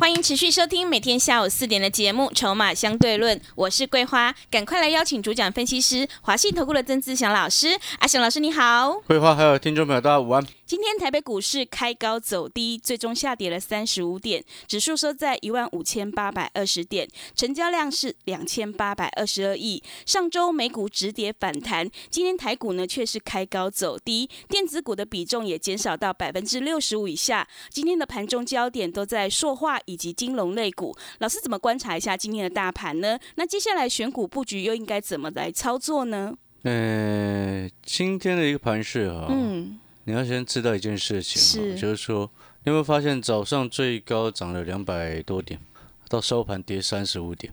欢迎持续收听每天下午四点的节目《筹码相对论》，我是桂花，赶快来邀请主讲分析师华信投顾的曾志祥老师。阿祥老师你好，桂花还有听众朋友大家午安。今天台北股市开高走低，最终下跌了三十五点，指数收在一万五千八百二十点，成交量是两千八百二十二亿。上周美股止跌反弹，今天台股呢却是开高走低，电子股的比重也减少到百分之六十五以下。今天的盘中焦点都在塑化以及金融类股。老师怎么观察一下今天的大盘呢？那接下来选股布局又应该怎么来操作呢？呃，今天的一个盘势啊，嗯。你要先知道一件事情，就是说，你有没有发现早上最高涨了两百多点，到收盘跌三十五点，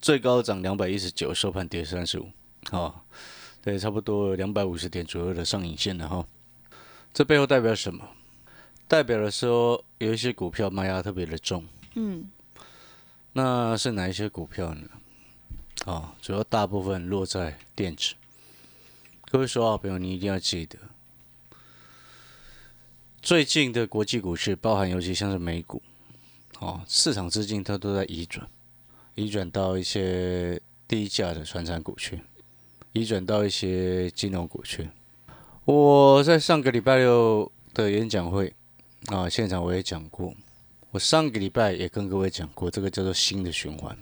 最高涨两百一十九，收盘跌三十五，好，对，差不多两百五十点左右的上影线了哈。这背后代表什么？代表了说有一些股票卖压特别的重，嗯，那是哪一些股票呢？啊，主要大部分落在电子。各位说好朋友，你一定要记得。最近的国际股市，包含尤其像是美股，哦，市场资金它都在移转，移转到一些低价的传产股去，移转到一些金融股去。我在上个礼拜六的演讲会啊，现场我也讲过，我上个礼拜也跟各位讲过，这个叫做新的循环。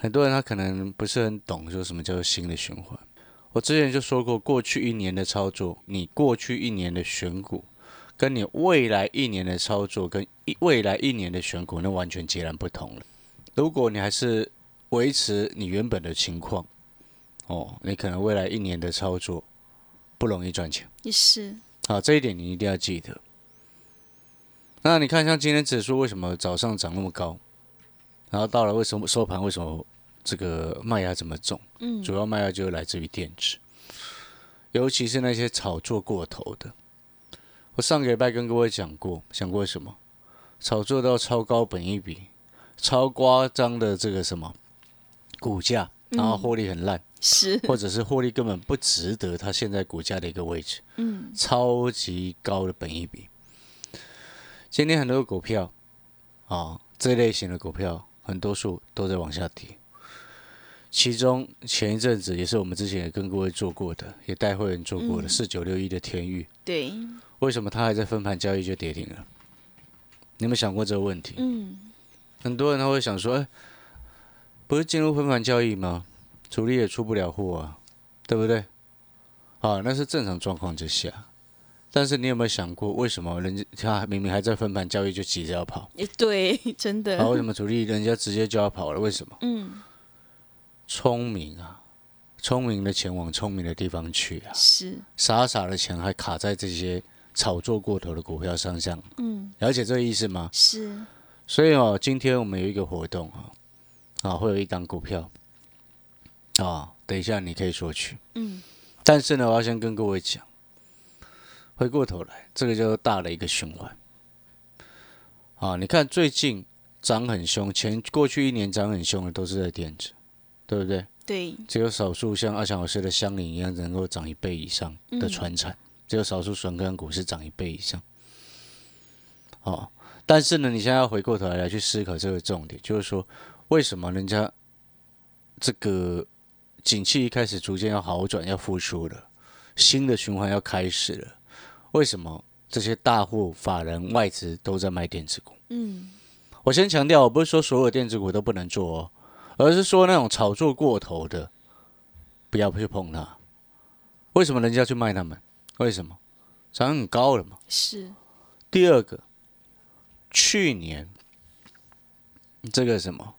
很多人他可能不是很懂，说什么叫做新的循环。我之前就说过，过去一年的操作，你过去一年的选股。跟你未来一年的操作，跟一未来一年的选股，那完全截然不同了。如果你还是维持你原本的情况，哦，你可能未来一年的操作不容易赚钱。也是。好，这一点你一定要记得。那你看，像今天指数为什么早上涨那么高，然后到了为什么收盘为什么这个卖压这么重？嗯，主要卖压就来自于电池，尤其是那些炒作过头的。我上个礼拜跟各位讲过，讲过什么？炒作到超高本一比，超夸张的这个什么股价，然后获利很烂，是，或者是获利根本不值得它现在股价的一个位置，嗯，超级高的本一比。今天很多股票啊，这类型的股票，很多数都在往下跌。其中前一阵子也是我们之前也跟各位做过的，也带会员做过的四九六一的天域，对。为什么它还在分盘交易就跌停了？你有没有想过这个问题？嗯，很多人他会想说：“哎，不是进入分盘交易吗？主力也出不了货啊，对不对？”啊，那是正常状况之下。但是你有没有想过，为什么人家他明明还在分盘交易就急着要跑？也对，真的。啊，为什么主力人家直接就要跑了？为什么？嗯，聪明啊，聪明的钱往聪明的地方去啊，是傻傻的钱还卡在这些。炒作过头的股票上向，嗯，了解这个意思吗？是。所以哦，今天我们有一个活动啊，啊，会有一档股票，啊，等一下你可以索取，嗯。但是呢，我要先跟各位讲，回过头来，这个就大的一个循环。啊，你看最近涨很凶，前过去一年涨很凶的都是在电子，对不对？对。只有少数像阿强老师的香菱一样，能够涨一倍以上的船产。只有少数纯根股是涨一倍以上，哦，但是呢，你现在要回过头来去思考这个重点，就是说，为什么人家这个景气一开始逐渐要好转，要复苏了，新的循环要开始了，为什么这些大户、法人、外资都在卖电子股？嗯，我先强调，我不是说所有电子股都不能做哦，而是说那种炒作过头的，不要去碰它。为什么人家去卖他们？为什么涨很高了嘛？是。第二个，去年这个什么，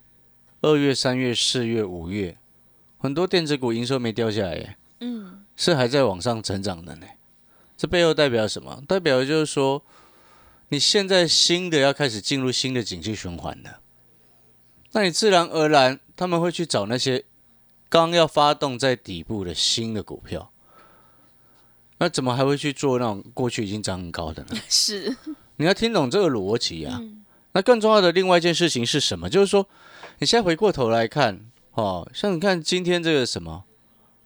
二月、三月、四月、五月，很多电子股营收没掉下来耶，嗯，是还在往上成长的呢。这背后代表什么？代表就是说，你现在新的要开始进入新的景气循环了，那你自然而然他们会去找那些刚要发动在底部的新的股票。那怎么还会去做那种过去已经涨很高的呢？是，你要听懂这个逻辑啊。那更重要的另外一件事情是什么？就是说，你现在回过头来看，哦，像你看今天这个什么，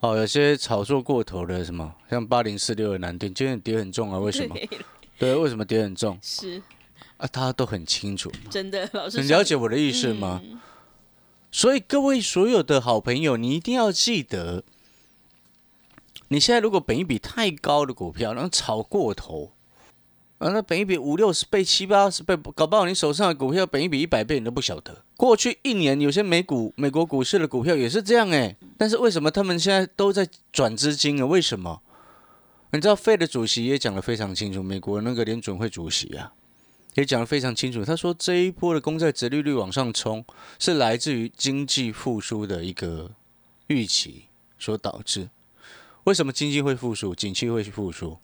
哦，有些炒作过头的什么，像八零四六的南电，今天跌很重啊，为什么？对对，为什么跌很重是啊？大家都很清楚。真的，老师你了解我的意思吗？所以各位所有的好朋友，你一定要记得，你现在如果本一比太高的股票，然后炒过头，啊，那本一比五六十倍、七八十倍，搞不好你手上的股票本一比一百倍你都不晓得。过去一年有些美股、美国股市的股票也是这样哎，但是为什么他们现在都在转资金啊？为什么？你知道费的主席也讲得非常清楚，美国那个联准会主席啊。也讲得非常清楚，他说这一波的公债殖利率往上冲，是来自于经济复苏的一个预期所导致。为什么经济会复苏，景气会复苏？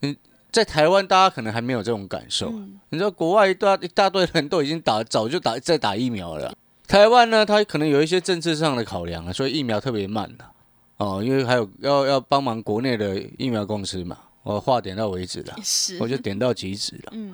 嗯，在台湾大家可能还没有这种感受。你知道国外一大一大堆人都已经打，早就打在打疫苗了。台湾呢，它可能有一些政治上的考量啊，所以疫苗特别慢了。哦，因为还有要要帮忙国内的疫苗公司嘛。我话点到为止了，我就点到即止了。嗯，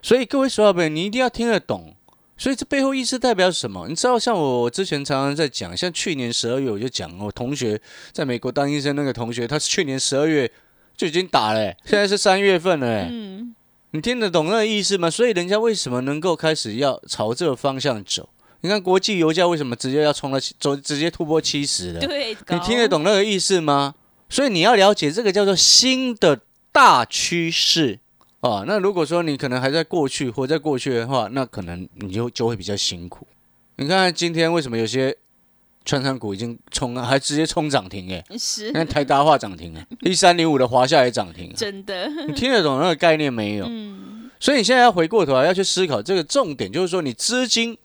所以各位所有朋友，你一定要听得懂。所以这背后意思代表什么？你知道，像我之前常常在讲，像去年十二月我就讲，我同学在美国当医生那个同学，他是去年十二月就已经打了，现在是三月份了。嗯，你听得懂那个意思吗？所以人家为什么能够开始要朝这个方向走？你看国际油价为什么直接要冲到走，直接突破七十了？对，你听得懂那个意思吗？所以你要了解这个叫做新的大趋势啊。那如果说你可能还在过去活在过去的话，那可能你就就会比较辛苦。你看今天为什么有些券商股已经冲还直接冲涨停？哎，是。那台达化涨停哎，一三零五的华夏也涨停。真的，你听得懂那个概念没有？嗯。所以你现在要回过头来要去思考这个重点，就是说你资金，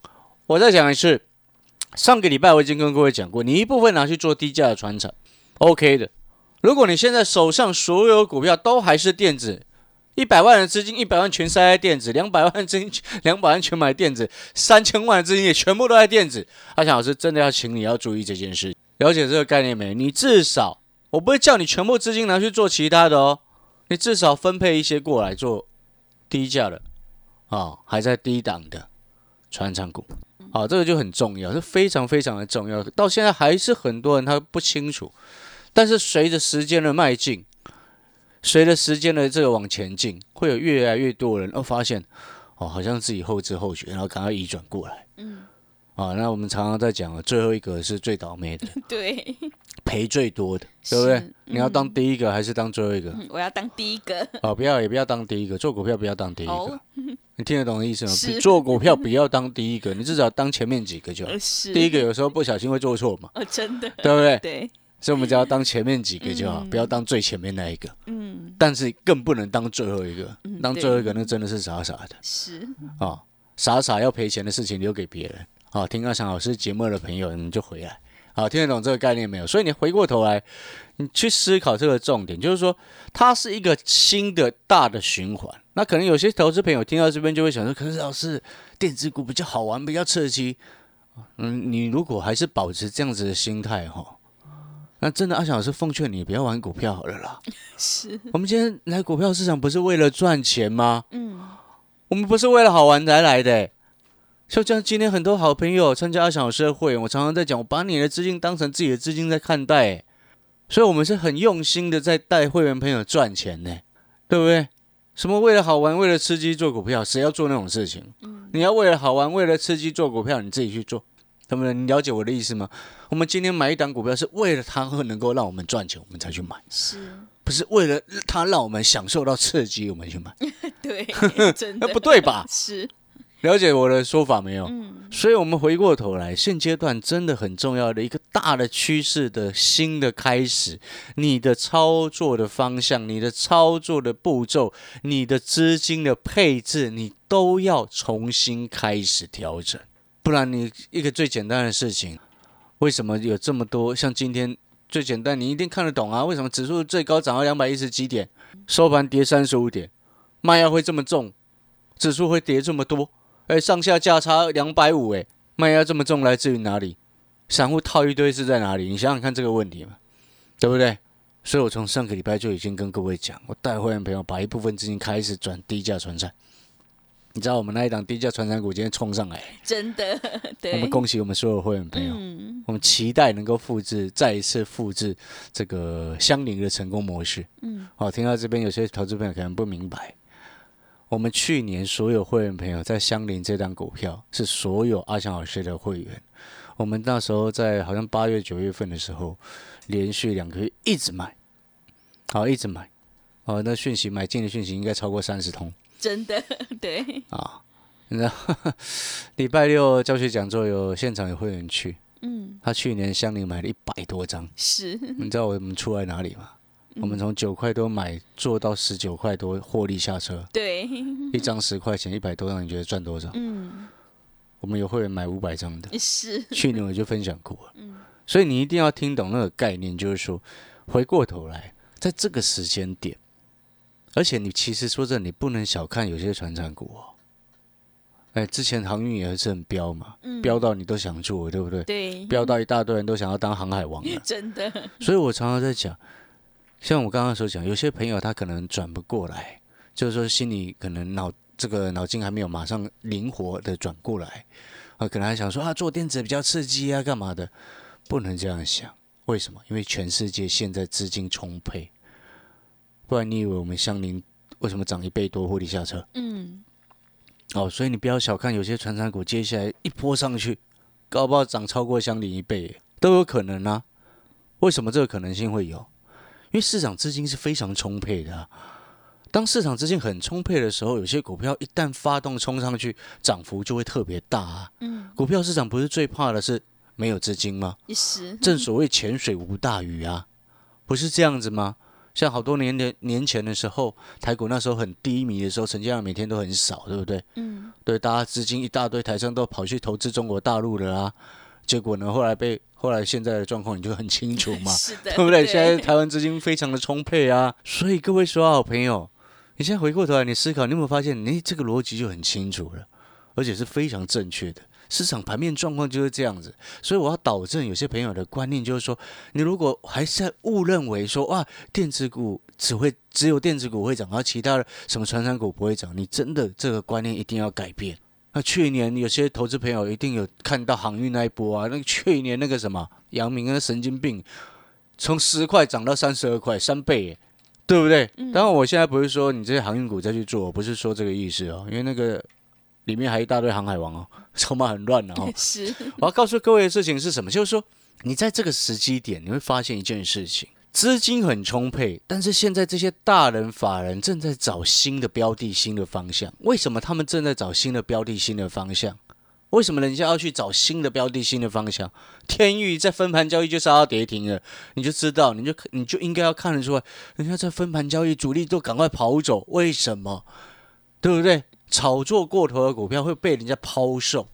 我再讲一次，上个礼拜我已经跟各位讲过，你一部分拿去做低价的船厂，OK 的。如果你现在手上所有股票都还是电子，一百万的资金，一百万全塞在电子，两百万资金，两百万全买电子，三千万的资金也全部都在电子。阿强老师真的要请你要注意这件事，了解这个概念没？你至少，我不会叫你全部资金拿去做其他的哦，你至少分配一些过来做低价的，啊，还在低档的船厂股，好，这个就很重要，是非常非常的重要。到现在还是很多人他不清楚。但是随着时间的迈进，随着时间的这个往前进，会有越来越多人哦发现，哦好像自己后知后觉，然后赶快移转过来。嗯，啊，那我们常常在讲，最后一个是最倒霉的，对，赔最多的，对不对？你要当第一个还是当最后一个？我要当第一个。哦，不要也不要当第一个，做股票不要当第一个。你听得懂的意思吗？做股票不要当第一个，你至少当前面几个就第一个有时候不小心会做错嘛。哦，真的，对不对？对。所以，我们只要当前面几个就好，不要当最前面那一个。嗯。但是，更不能当最后一个。当最后一个，那真的是傻傻的。是。啊，傻傻要赔钱的事情留给别人。哦，听阿翔老师节目的朋友，你就回来。好，听得懂这个概念没有？所以，你回过头来，你去思考这个重点，就是说，它是一个新的大的循环。那可能有些投资朋友听到这边就会想说：“可是老师，电子股比较好玩，比较刺激。”嗯，你如果还是保持这样子的心态，哈。那真的，阿翔老师奉劝你不要玩股票好了啦。是我们今天来股票市场不是为了赚钱吗？嗯，我们不是为了好玩才来的。就像今天很多好朋友参加阿翔老师的会，我常常在讲，我把你的资金当成自己的资金在看待，所以我们是很用心的在带会员朋友赚钱呢，对不对？什么为了好玩、为了吃鸡做股票，谁要做那种事情？嗯，你要为了好玩、为了吃鸡做股票，你自己去做。他们，你了解我的意思吗？我们今天买一档股票，是为了它会能够让我们赚钱，我们才去买，是不是为了它让我们享受到刺激，我们去买？对，真的不对吧？是，了解我的说法没有？嗯，所以我们回过头来，现阶段真的很重要的一个大的趋势的新的开始，你的操作的方向、你的操作的步骤、你的资金的配置，你都要重新开始调整。不然你一个最简单的事情，为什么有这么多？像今天最简单，你一定看得懂啊？为什么指数最高涨到两百一十几点，收盘跌三十五点，卖压会这么重，指数会跌这么多？哎，上下价差两百五，哎，卖压这么重来自于哪里？散户套一堆是在哪里？你想想看这个问题嘛，对不对？所以我从上个礼拜就已经跟各位讲，我带会员朋友把一部分资金开始转低价存在。你知道我们那一档低价传产股今天冲上来，真的，对，我们恭喜我们所有会员朋友，嗯。我们期待能够复制，再一次复制这个相邻的成功模式。嗯，好，听到这边有些投资朋友可能不明白，我们去年所有会员朋友在相邻这档股票是所有阿翔老师的会员，我们那时候在好像八月九月份的时候，连续两个月一直买，好一直买，哦，那讯息买进的讯息应该超过三十通 真的，对，啊。你知道，礼拜六教学讲座有现场有会员去，嗯，他去年相邻买了一百多张，是，你知道我们出来哪里吗？我们从九块多买做到十九块多获利下车，对，一张十块钱，一百多张，你觉得赚多少？嗯，我们有会员买五百张的，是，去年我就分享过了。所以你一定要听懂那个概念，就是说，回过头来，在这个时间点，而且你其实说真的，你不能小看有些船产股哦。哎，之前航运也是很飙嘛，嗯飙到你都想做，对不对？对，飙到一大堆人都想要当航海王了。真的，所以我常常在讲，像我刚刚所讲，有些朋友他可能转不过来，就是说心里可能脑这个脑筋还没有马上灵活的转过来，啊，可能还想说啊，做电子比较刺激啊，干嘛的？不能这样想，为什么？因为全世界现在资金充沛，不然你以为我们相邻为什么涨一倍多获利下车？嗯，哦，所以你不要小看有些传产股，接下来一波上去，搞不好涨超过相邻一倍都有可能啊。为什么这个可能性会有？因为市场资金是非常充沛的、啊。当市场资金很充沛的时候，有些股票一旦发动冲上去，涨幅就会特别大啊。嗯，股票市场不是最怕的是没有资金吗？是，正所谓潜水无大鱼啊，不是这样子吗？像好多年的年前的时候，台股那时候很低迷的时候，成交量每天都很少，对不对？嗯，对，大家资金一大堆，台商都跑去投资中国大陆了啊。结果呢，后来被后来现在的状况你就很清楚嘛，是的，对不对？现在台湾资金非常的充沛啊，所以各位说好朋友，你现在回过头来，你思考，你有没有发现，你这个逻辑就很清楚了，而且是非常正确的。市场盘面状况就是这样子，所以我要导正有些朋友的观念，就是说，你如果还是在误认为说，哇，电子股只会只有电子股会涨，然后其他的什么传产股不会涨，你真的这个观念一定要改变。那去年有些投资朋友一定有看到航运那一波啊，那个去年那个什么阳明那神经病，从十块涨到三十二块，三倍耶，对不对？当然我现在不是说你这些航运股再去做，我不是说这个意思哦，因为那个里面还一大堆航海王哦，筹码很乱的哦。是，我要告诉各位的事情是什么？就是说你在这个时机点，你会发现一件事情。资金很充沛，但是现在这些大人法人正在找新的标的、新的方向。为什么他们正在找新的标的、新的方向？为什么人家要去找新的标的、新的方向？天域在分盘交易就杀到跌停了，你就知道，你就你就应该要看得出来，人家在分盘交易，主力都赶快跑走，为什么？对不对？炒作过头的股票会被人家抛售，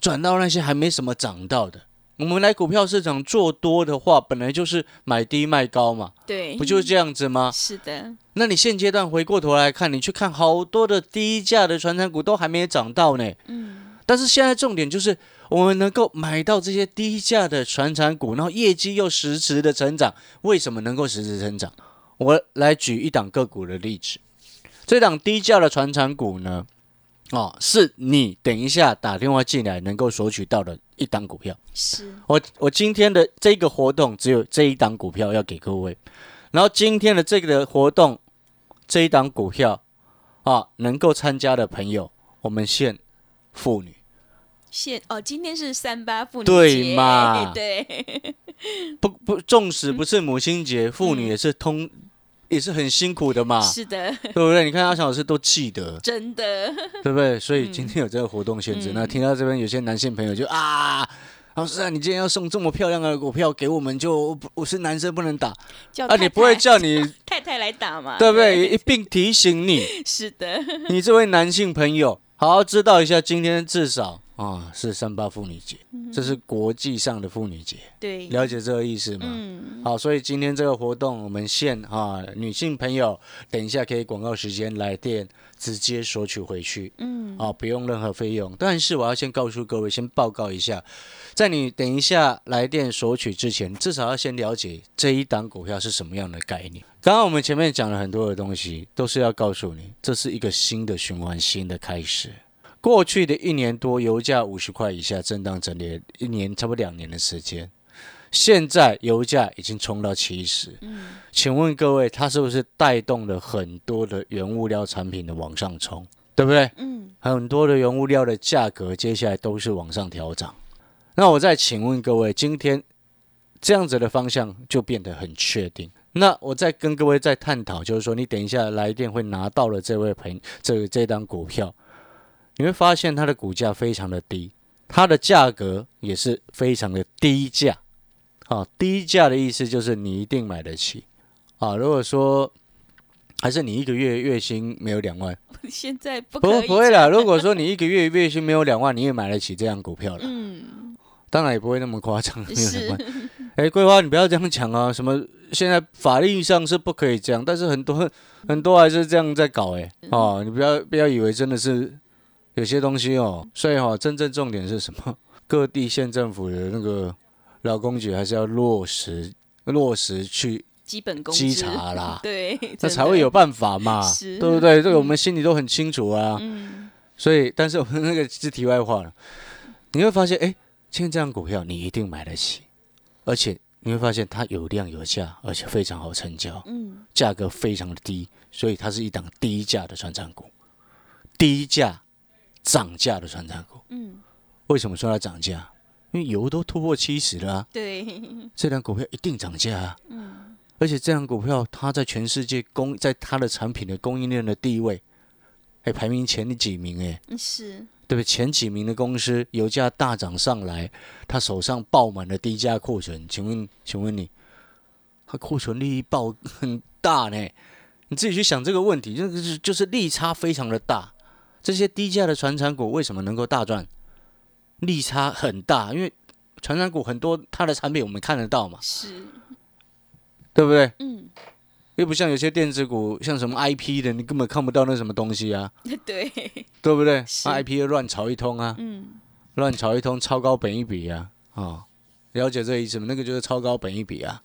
转到那些还没什么涨到的。我们来股票市场做多的话，本来就是买低卖高嘛，对，不就是这样子吗？是的，那你现阶段回过头来看，你去看好多的低价的传产股都还没涨到呢。嗯，但是现在重点就是我们能够买到这些低价的传产股，然后业绩又实质的成长。为什么能够实质成长？我来举一档个股的例子。这档低价的传产股呢，哦，是你等一下打电话进来能够索取到的一档股票。是，我我今天的这个活动只有这一档股票要给各位，然后今天的这个活动这一档股票啊，能够参加的朋友，我们限妇女，现哦，今天是三八妇女对节嘛？对，不不，纵使不是母亲节，妇女也是通，也是很辛苦的嘛，是的，对不对？你看阿强老师都记得，真的，对不对？所以今天有这个活动限制，嗯那听到这边有些男性朋友就啊。老师啊，你今天要送这么漂亮的股票给我们，就不我是男生不能打啊！你不会叫你 太太来打嘛？对不对？一并提醒你，是的，你这位男性朋友，好好知道一下，今天至少啊，是三八妇女节，这是国际上的妇女节，对，了解这个意思吗？嗯，好，所以今天这个活动，我们限啊女性朋友，等一下可以广告时间来电直接索取回去，嗯，啊，不用任何费用。但是我要先告诉各位，先报告一下，在你等一下来电索取之前，至少要先了解这一档股票是什么样的概念。刚刚我们前面讲了很多的东西，都是要告诉你，这是一个新的循环，新的开始。过去的一年多，油价五十块以下震荡整理，一年差不多两年的时间。现在油价已经冲到七十，嗯，请问各位，它是不是带动了很多的原物料产品的往上冲，对不对？嗯，很多的原物料的价格接下来都是往上调涨。那我再请问各位，今天这样子的方向就变得很确定。那我再跟各位再探讨，就是说，你等一下来电会拿到了这位朋这这档股票，你会发现它的股价非常的低，它的价格也是非常的低价。啊，低价的意思就是你一定买得起。啊，如果说还是你一个月月薪没有两万，现在不不不会了。如果说你一个月月薪没有两万，你也买得起这样股票了。嗯，当然也不会那么夸张，没有两是万。哎，桂花，你不要这样讲啊！什么现在法律上是不可以这样，但是很多很多还是这样在搞哎、哦，你不要不要以为真的是有些东西哦。所以哈、真正重点是什么？各地县政府的那个劳工局还是要落实落实去基本工稽，查啦，对，那才会有办法嘛，对不对？这个我们心里都很清楚啊。嗯，所以，但是我们那个是题外话了。你会发现，哎，今天这样股票你一定买得起，而且你会发现它有量有价，而且非常好成交，嗯，价格非常的低，所以它是一档低价的传产股，低价涨价的传产股。嗯，为什么说它涨价？因为油都突破七十了、啊，对，这档股票一定涨价啊。嗯，而且这档股票它在全世界供在它的产品的供应链的地位，哎，排名前几名哎。是，对不对？前几名的公司油价大涨上来，他手上爆满了低价库存，请问，请问你，他库存利益爆很大呢？你自己去想这个问题，就是就是利差非常的大。这些低价的传产股为什么能够大赚？利差很大，因为传产股很多，它的产品我们看得到嘛，是，对不对？嗯，又不像有些电子股，像什么 IP 的，你根本看不到那什么东西啊，对，对不对？是？IP 又乱炒一通啊，嗯，乱炒一通，超高本一笔啊，啊、了解这个意思吗？那个就是超高本一笔啊，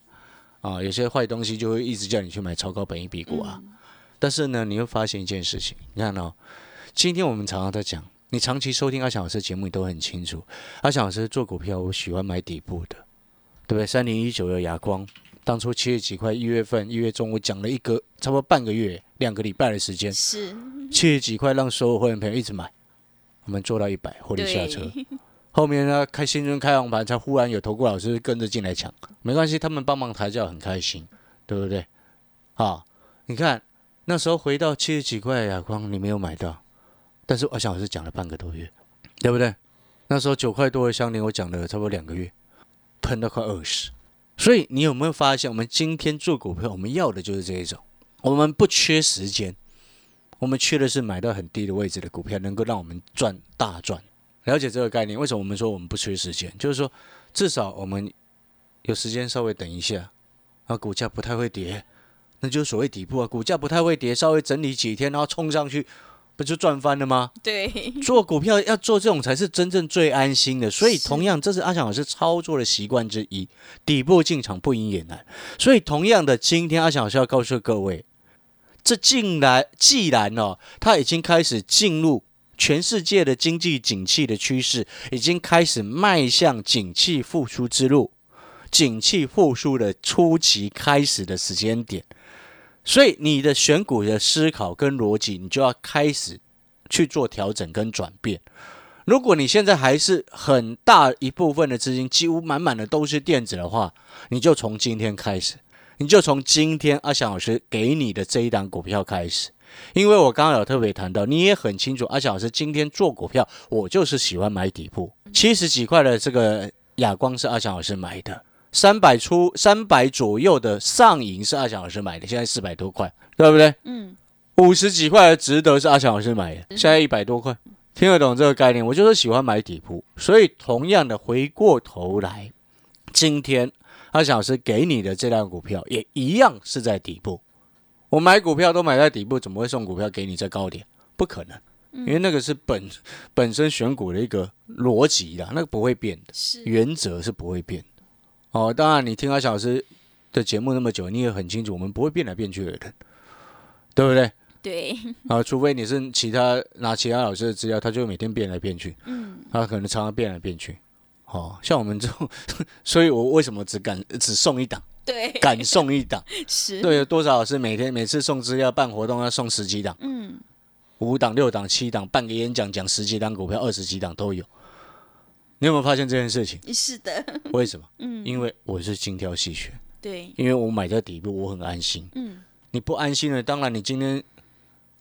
啊、有些坏东西就会一直叫你去买超高本一笔股啊。但是呢，你会发现一件事情，你看哦，今天我们常常在讲，你长期收听阿翔老师的节目，你都很清楚，阿翔老师做股票，我喜欢买底部的，对不对？三零一九的哑光，当初七月几块，一月份一月中，我讲了一个差不多半个月、两个礼拜的时间，是，七十几块让所有会员朋友一直买，我们做到一百，获利下车。后面呢，开新春开红盘，才忽然有投顾老师跟着进来抢，没关系，他们帮忙抬轿很开心，对不对？好，你看那时候回到七十几块的亚光，你没有买到，但是我想我是讲了半个多月，对不对？那时候九块多的相连，我讲了差不多两个月，喷到快二十。所以你有没有发现，我们今天做股票，我们要的就是这一种，我们不缺时间，我们缺的是买到很低的位置的股票，能够让我们赚大赚。了解这个概念，为什么我们说我们不缺时间？就是说，至少我们有时间稍微等一下，啊，股价不太会跌，那就是所谓底部啊。股价不太会跌，稍微整理几天，然后冲上去，不就赚翻了吗？对，做股票要做这种才是真正最安心的。所以，同样，这是阿翔老师操作的习惯之一，底部进场不赢也难。所以，同样的，今天阿翔老师要告诉各位，这竟然既然哦，它已经开始进入全世界的经济景气的趋势，已经开始迈向景气复苏之路，景气复苏的初期开始的时间点。所以，你的选股的思考跟逻辑，你就要开始去做调整跟转变。如果你现在还是很大一部分的资金，几乎满满的都是电子的话，你就从今天开始，你就从今天阿翔老师给你的这一档股票开始。因为我刚刚有特别谈到，你也很清楚，阿翔老师今天做股票，我就是喜欢买底部，七十几块的这个亚光是阿翔老师买的，三百出三百左右的上影是阿翔老师买的，现在四百多块，对不对？嗯，五十几块的值得是阿翔老师买的，现在一百多块，听得懂这个概念？我就是喜欢买底部，所以同样的回过头来，今天阿翔老师给你的这辆股票也一样是在底部。我买股票都买在底部，怎么会送股票给你在高点？不可能，因为那个是本本身选股的一个逻辑啦，那个不会变的，原则是不会变的。哦，当然你听阿小老师的节目那么久，你也很清楚，我们不会变来变去的人，对不对？对，啊，除非你是其他拿其他老师的资料，他就每天变来变去，嗯，他可能常常变来变去。哦，像我们这种，所以我为什么只敢只送一档，对，敢送一档？是，对，有多少老师每天每次送资料办活动要送十几档，嗯，五档、六档、七档，办个演讲讲十几档股票、二十几档都有。你有没有发现这件事情？是的，为什么？嗯，因为我是精挑细选，对，因为我买在底部，我很安心。嗯，你不安心了，当然你今天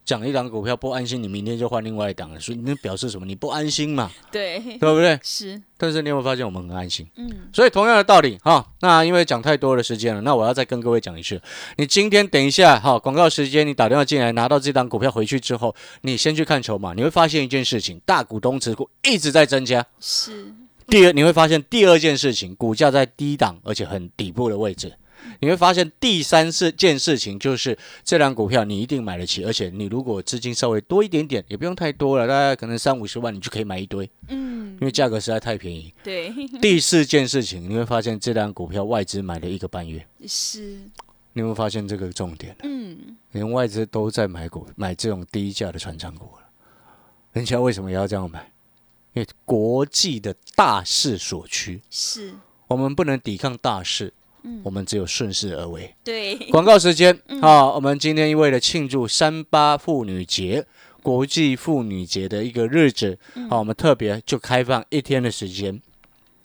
讲一档股票不安心，你明天就换另外一档了，所以那表示什么？你不安心嘛，对，对不对？是，但是你有没有发现我们很安心？嗯，所以同样的道理哈，那因为讲太多的时间了，那我要再跟各位讲一次，你今天等一下哈，广告时间你打电话进来拿到这档股票回去之后，你先去看筹码，你会发现一件事情，大股东持股一直在增加。是，第二，你会发现第二件事情，股价在低档而且很底部的位置。你会发现第三事件事情就是这档股票你一定买得起，而且你如果资金稍微多一点点，也不用太多了，大概可能三五十万你就可以买一堆，嗯，因为价格实在太便宜。对，第四件事情，你会发现这档股票外资买了一个半月，是，你有没有发现这个重点？嗯，连外资都在买股买这种低价的传长股了，人家为什么也要这样买？因为国际的大势所趋，是，我们不能抵抗大势，嗯。我们只有顺势而为。对，广告时间啊，我们今天为了庆祝三八妇女节。国际妇女节的一个日子，好、我们特别就开放一天的时间，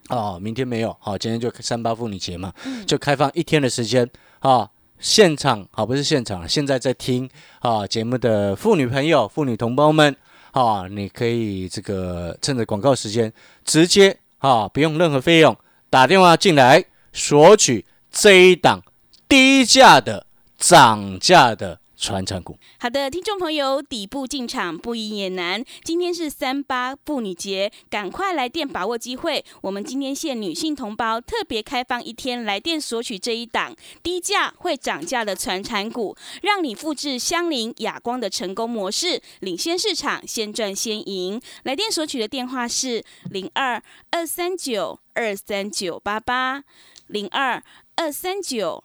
哦，明天没有，好、今天就三八妇女节嘛，就开放一天的时间，啊，现场好、不是现场，现在在听啊节目的妇女朋友、妇女同胞们，啊，你可以这个趁着广告时间，直接啊不用任何费用打电话进来索取这一档低价的涨价的传产股。好的，听众朋友，底部进场不赢也难。今天是三八妇女节，赶快来电把握机会。我们今天限女性同胞特别开放一天来电索取这一档低价会涨价的传产股，让你复制香菱、亚光的成功模式，领先市场，先赚先赢。来电索取的电话是零二二三九二三九八八零二二三九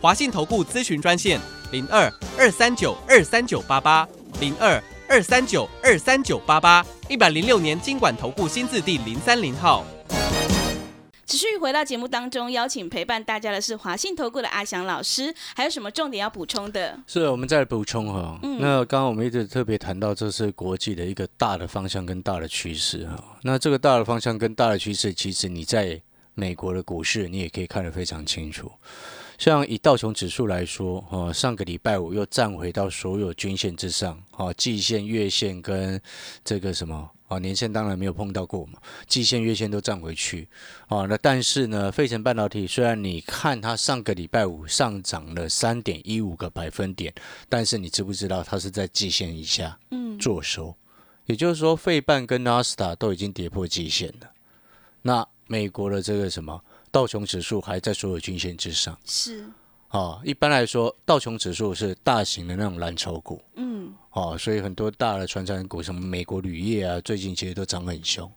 华信投顾咨询专线零二二三九二三九八八零二二三九二三九八八，一百零六年经管投顾新字第零三零号。持续回到节目当中，邀请陪伴大家的是华信投顾的阿翔老师，还有什么重点要补充的？是，我们再补充哈。嗯那刚刚我们一直特别谈到，这是国际的一个大的方向跟大的趋势哈。那这个大的方向跟大的趋势，其实你在美国的股市，你也可以看得非常清楚。像以道琼指数来说，哦，上个礼拜五又站回到所有均线之上，哦，季线、月线跟这个什么，啊，年线当然没有碰到过嘛，季线、月线都站回去，啊，那但是呢，费城半导体虽然你看它上个礼拜五上涨了三点一五个百分点，但是你知不知道它是在季线以下嗯，做收？也就是说，费半跟纳斯达都已经跌破季线了。那美国的这个什么道琼指数还在所有均线之上是，啊。一般来说，道琼指数是大型的那种蓝筹股嗯，哦，所以很多大的传产股，什么美国铝业啊，最近其实都涨很凶。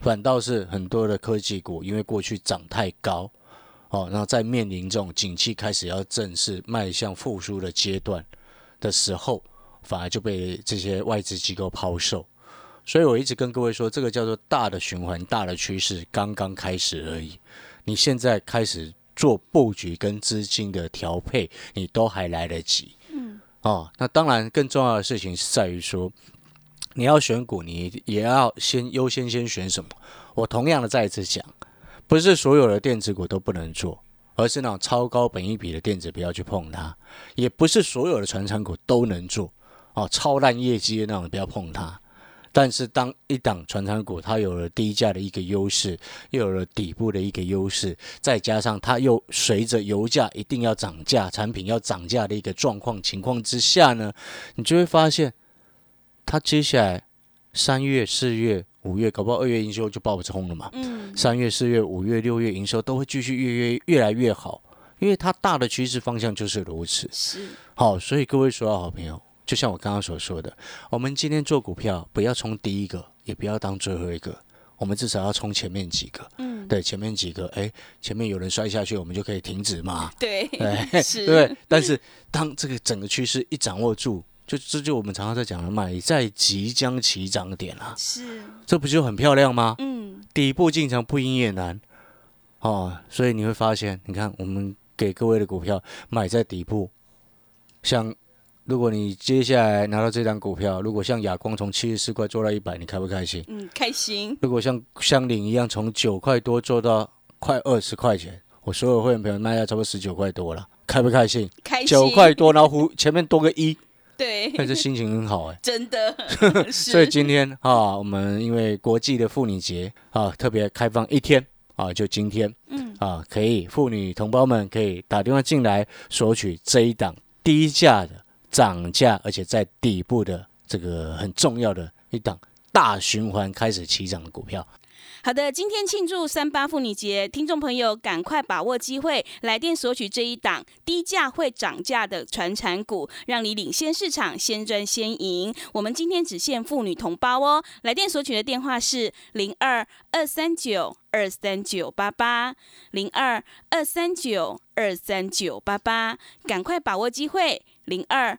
反倒是很多的科技股，因为过去涨太高哦，然后在面临这种景气开始要正式迈向复苏的阶段的时候，反而就被这些外资机构抛售。所以我一直跟各位说，这个叫做大的循环、大的趋势刚刚开始而已。你现在开始做布局跟资金的调配，你都还来得及。嗯，哦，那当然更重要的事情是在于说，你要选股，你也要先优先先选什么？我同样的再一次讲，不是所有的电子股都不能做，而是那种超高本益比的电子不要去碰它，也不是所有的传产股都能做哦，超烂业绩的那种不要碰它。但是当一档传产股它有了低价的一个优势，又有了底部的一个优势，再加上它又随着油价一定要涨价，产品要涨价的一个状况情况之下呢，你就会发现，它接下来三月、四月、五月，搞不好二月营收就爆冲了嘛。嗯，三月、四月、五月、六月营收都会继续越越越来越好，因为它大的趋势方向就是如此。是，好，所以各位所有好朋友，就像我刚刚所说的，我们今天做股票，不要冲第一个，也不要当最后一个，我们至少要冲前面几个。嗯，对，前面几个，哎，前面有人摔下去，我们就可以停止嘛。对，对，是，对？但是当这个整个趋势一掌握住，就这就我们常常在讲的买在即将起涨点啊，是，这不就很漂亮吗？嗯，底部进场不赢也难哦，所以你会发现，你看我们给各位的股票买在底部，像如果你接下来拿到这张股票，如果像亚光从七十四块做到一百，你开不开心？嗯，开心，如果像香菱一样从九块多做到快二十块钱，我所有会员朋友卖掉差不多十九块多了，开不开心？开心，九块多，然后胡前面多个一，对，但是心情很好哎、真的，所以，今天啊，我们因为国际的妇女节啊，特别开放一天啊，就今天嗯，啊，可以妇女同胞们可以打电话进来索取这一档低价的涨价，而且在底部的这个很重要的一档大循环开始起涨的股票。好的，今天庆祝三八妇女节，听众朋友赶快把握机会，来电索取这一档低价会涨价的传产股，让你领先市场，先赚先赢。我们今天只限妇女同胞哦，来电索取的电话是零二二三九二三九八八零二二三九二三九八八，赶快把握机会，零二